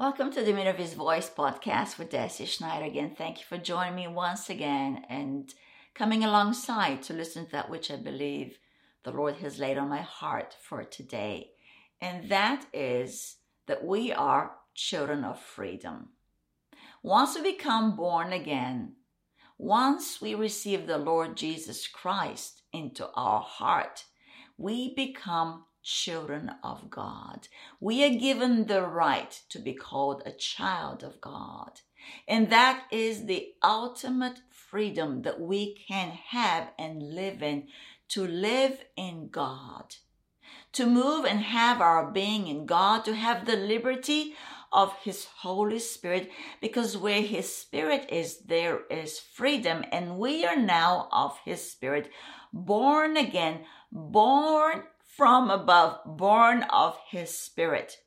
Welcome to the Dominion of His Voice podcast with Deci Schneider again. Thank you for joining me once again and coming alongside to listen to that which I believe the Lord has laid on my heart for today. And that is that we are children of freedom. Once we become born again, once we receive the Lord Jesus Christ into our heart, we become children of God. We are given the right to be called a child of God. And that is the ultimate freedom that we can have and live in to live in God, to move and have our being in God, to have the liberty of His Holy Spirit, because where His Spirit is, there is freedom. And we are now of His Spirit, born again, born from above, born of his spirit.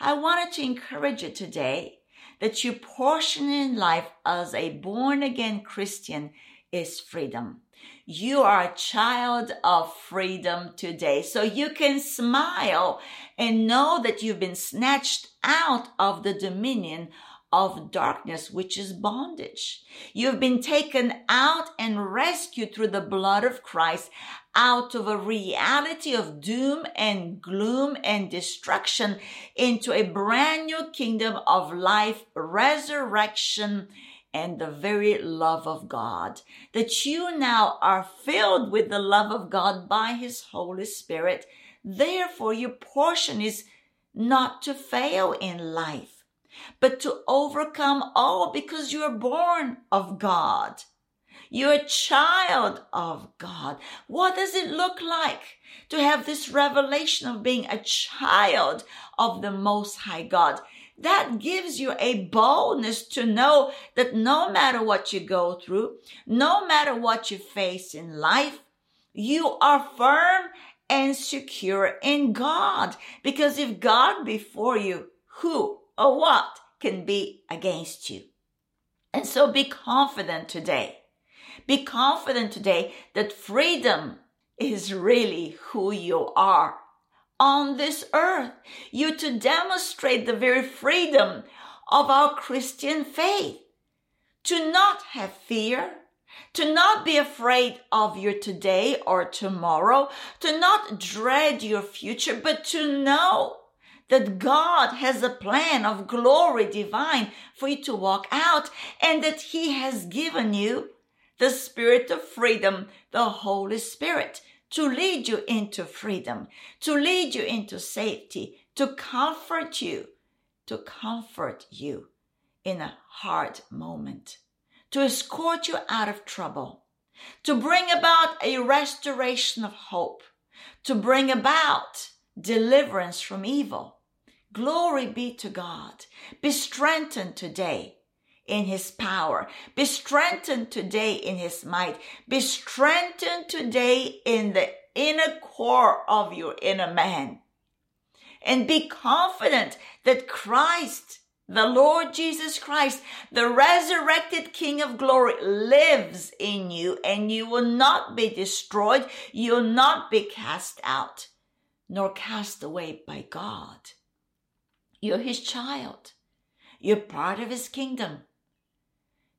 I wanted to encourage you today that your portion in life as a born again Christian is freedom. You are a child of freedom today. So you can smile and know that you've been snatched out of the dominion of darkness, which is bondage. You've been taken out and rescued through the blood of Christ out of a reality of doom and gloom and destruction into a brand new kingdom of life, resurrection, and the very love of God. That you now are filled with the love of God by His Holy Spirit. Therefore, your portion is not to fail in life but to overcome all because you're born of God. You're a child of God. What does it look like to have this revelation of being a child of the Most High God? That gives you a boldness to know that no matter what you go through, no matter what you face in life, you are firm and secure in God. Because if God before you, who or what can be against you. And so be confident today. Be confident today that freedom is really who you are on this earth. You to demonstrate the very freedom of our Christian faith. To not have fear, to not be afraid of your today or tomorrow, to not dread your future, but to know that God has a plan of glory divine for you to walk out and that He has given you the spirit of freedom, the Holy Spirit, to lead you into freedom, to lead you into safety, to comfort you, to comfort you in a hard moment, to escort you out of trouble, to bring about a restoration of hope, to bring about deliverance from evil. Glory be to God. Be strengthened today in his power. Be strengthened today in his might. Be strengthened today in the inner core of your inner man. And be confident that Christ, the Lord Jesus Christ, the resurrected King of glory lives in you and you will not be destroyed. You'll not be cast out nor cast away by God. You're his child. You're part of his kingdom.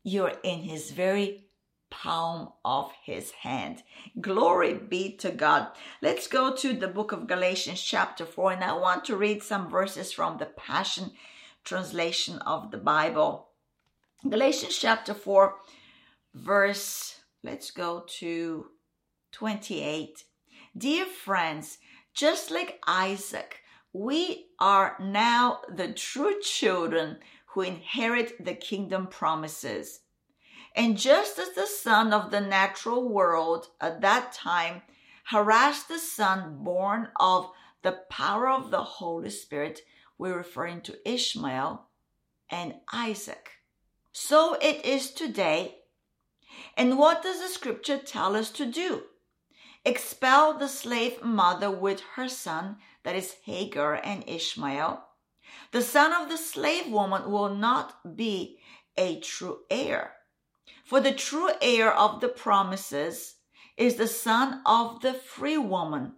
You're in his very palm of his hand. Glory be to God. Let's go to the book of Galatians, chapter 4, and I want to read some verses from the Passion translation of the Bible. Galatians, chapter 4, verse, let's go to 28. Dear friends, just like Isaac, we are now the true children who inherit the kingdom promises. And just as the son of the natural world at that time harassed the son born of the power of the Holy Spirit, we're referring to Ishmael and Isaac. So it is today. And what does the scripture tell us to do? Expel the slave mother with her son that is Hagar and Ishmael, the son of the slave woman will not be a true heir. For the true heir of the promises is the son of the free woman.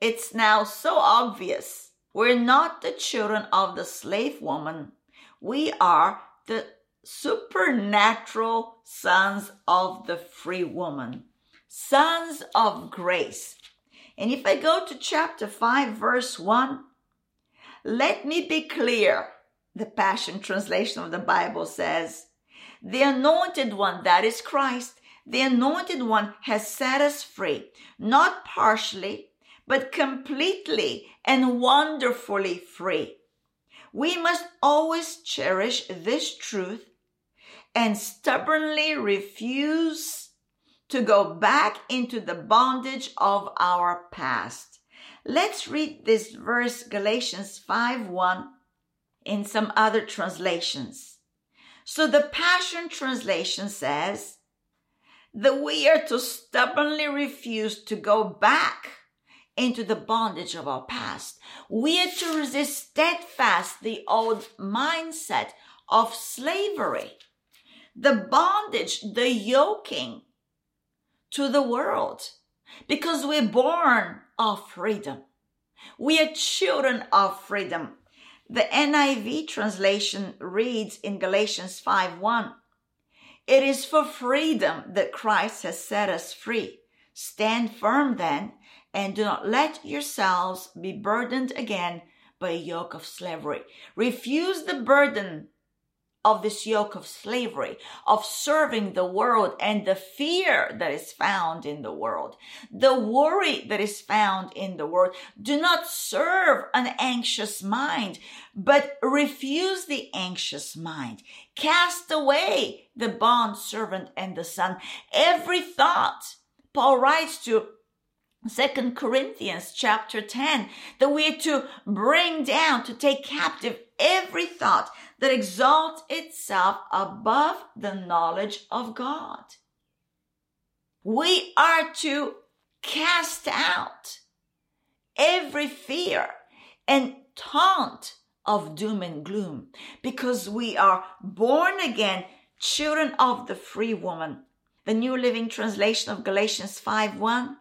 It's now so obvious We're not the children of the slave woman. We are the supernatural sons of the free woman, sons of grace. And if I go to chapter 5, verse 1, let me be clear. The Passion Translation of the Bible says, The anointed one, that is Christ, the anointed one has set us free, not partially, but completely and wonderfully free. We must always cherish this truth and stubbornly refuse to go back into the bondage of our past. Let's read this verse, Galatians 5 1, in some other translations. So the Passion Translation says that we are to stubbornly refuse to go back into the bondage of our past. We are to resist steadfast the old mindset of slavery, the bondage, the yoking to the world, because we're born of freedom. We are children of freedom. The NIV translation reads in Galatians 5 1, It is for freedom that Christ has set us free. Stand firm then and do not let yourselves be burdened again by a yoke of slavery. Refuse the burden of this yoke of slavery, of serving the world and the fear that is found in the world, the worry that is found in the world. Do not serve an anxious mind, but refuse the anxious mind. Cast away the bond servant and the son. Every thought, Paul writes to Second Corinthians chapter 10 that we are to bring down, to take captive every thought that exalts itself above the knowledge of God. We are to cast out every fear and taunt of doom and gloom because we are born again children of the free woman. The New Living Translation of Galatians 5 1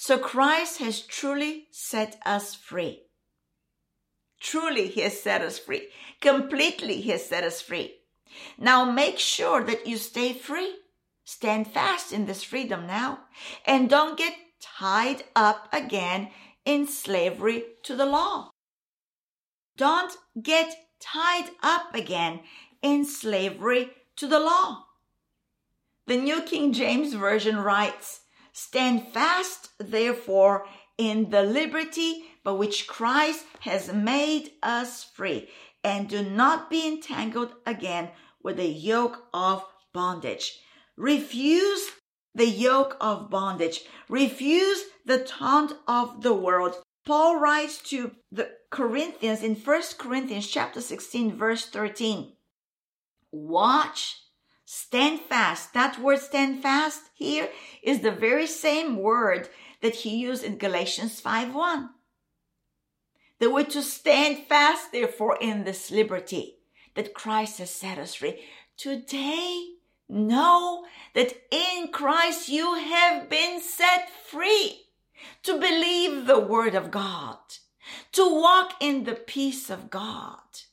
so Christ has truly set us free. Truly, He has set us free. Completely, He has set us free. Now make sure that you stay free. Stand fast in this freedom now and don't get tied up again in slavery to the law. Don't get tied up again in slavery to the law. The New King James Version writes, Stand fast, therefore, in the liberty by which Christ has made us free, and do not be entangled again with the yoke of bondage. Refuse the yoke of bondage. Refuse the taunt of the world. Paul writes to the Corinthians in 1 Corinthians chapter 16 verse 13. Watch Stand fast. That word stand fast here is the very same word that he used in Galatians 5 1. That we're to stand fast, therefore, in this liberty that Christ has set us free. Today, know that in Christ you have been set free to believe the word of God, to walk in the peace of God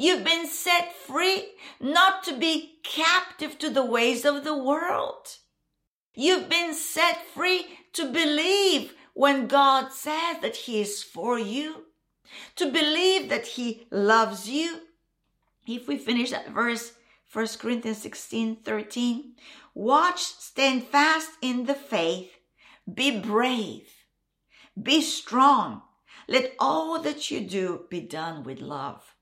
You've been set free not to be captive to the ways of the world. You've been set free to believe when God says that He is for you, to believe that He loves you. If we finish that verse, 1 Corinthians 16 13, watch, stand fast in the faith, be brave, be strong. Let all that you do be done with love.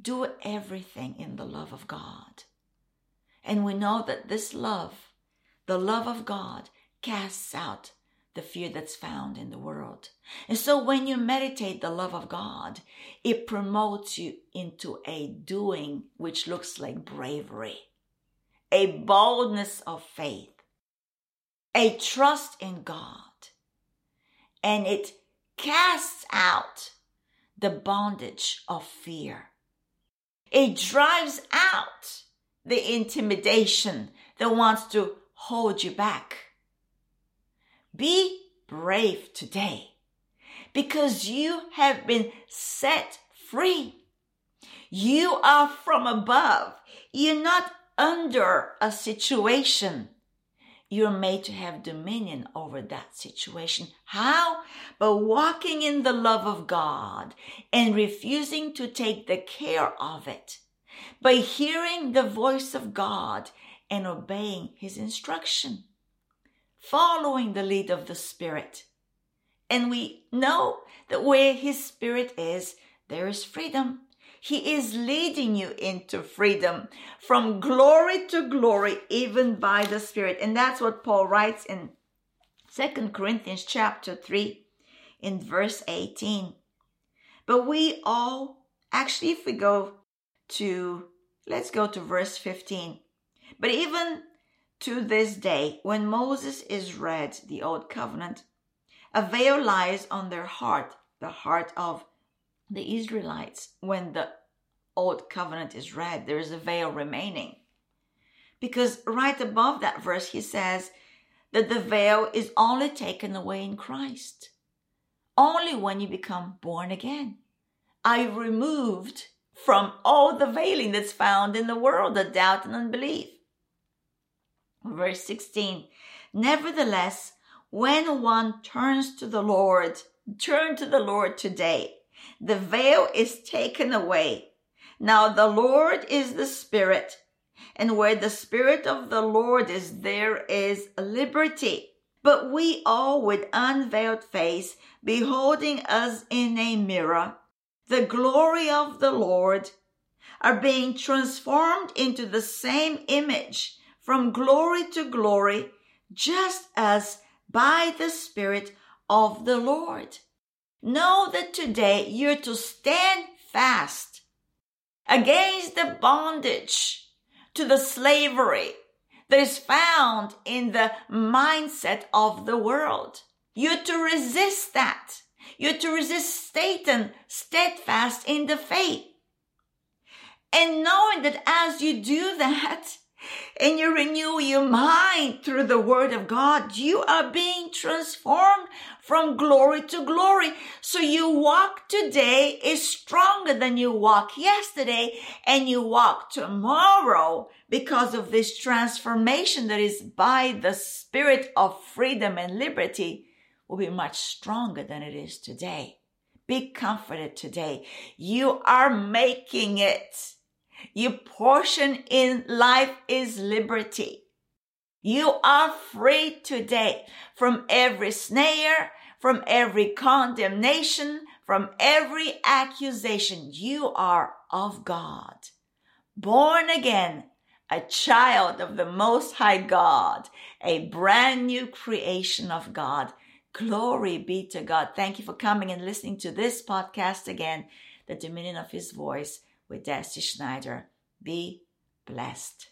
Do everything in the love of God. And we know that this love, the love of God, casts out the fear that's found in the world. And so when you meditate the love of God, it promotes you into a doing which looks like bravery, a boldness of faith, a trust in God, and it casts out the bondage of fear. It drives out the intimidation that wants to hold you back. Be brave today. because you have been set free. You are from above. You're not under a situation. You're made to have dominion over that situation. How? By walking in the love of God and refusing to take the care of it. By hearing the voice of God and obeying his instruction. Following the lead of the Spirit. And we know that where his Spirit is, there is freedom. He is leading you into freedom from glory to glory, even by the Spirit. And that's what Paul writes in Second Corinthians chapter 3 in verse 18. But we all, actually, if we go to, let's go to verse 15. But even to this day, when Moses is read the Old Covenant, a veil lies on their heart, the heart of the Israelites, when the Old Covenant is read, there is a veil remaining. Because right above that verse, he says that the veil is only taken away in Christ. Only when you become born again. I removed from all the veiling that's found in the world, the doubt and unbelief. Verse 16 Nevertheless, when one turns to the Lord, turn to the Lord today the veil is taken away. Now the Lord is the Spirit, and where the Spirit of the Lord is, there is liberty. But we all with unveiled face, beholding us in a mirror, the glory of the Lord, are being transformed into the same image from glory to glory, just as by the Spirit of the Lord. Know that today you're to stand fast against the bondage to the slavery that is found in the mindset of the world. You're to resist that. You're to resist Satan steadfast in the faith. And knowing that as you do that, and you renew your mind through the word of God, you are being transformed from glory to glory. So you walk today is stronger than you walk yesterday and you walk tomorrow because of this transformation that is by the spirit of freedom and liberty will be much stronger than it is today. Be comforted today. You are making it. Your portion in life is liberty. You are free today from every snare, from every condemnation, from every accusation. You are of God, born again, a child of the Most High God, a brand new creation of God. Glory be to God. Thank you for coming and listening to this podcast again, The Dominion of His Voice with Deci Schneider. Be blessed.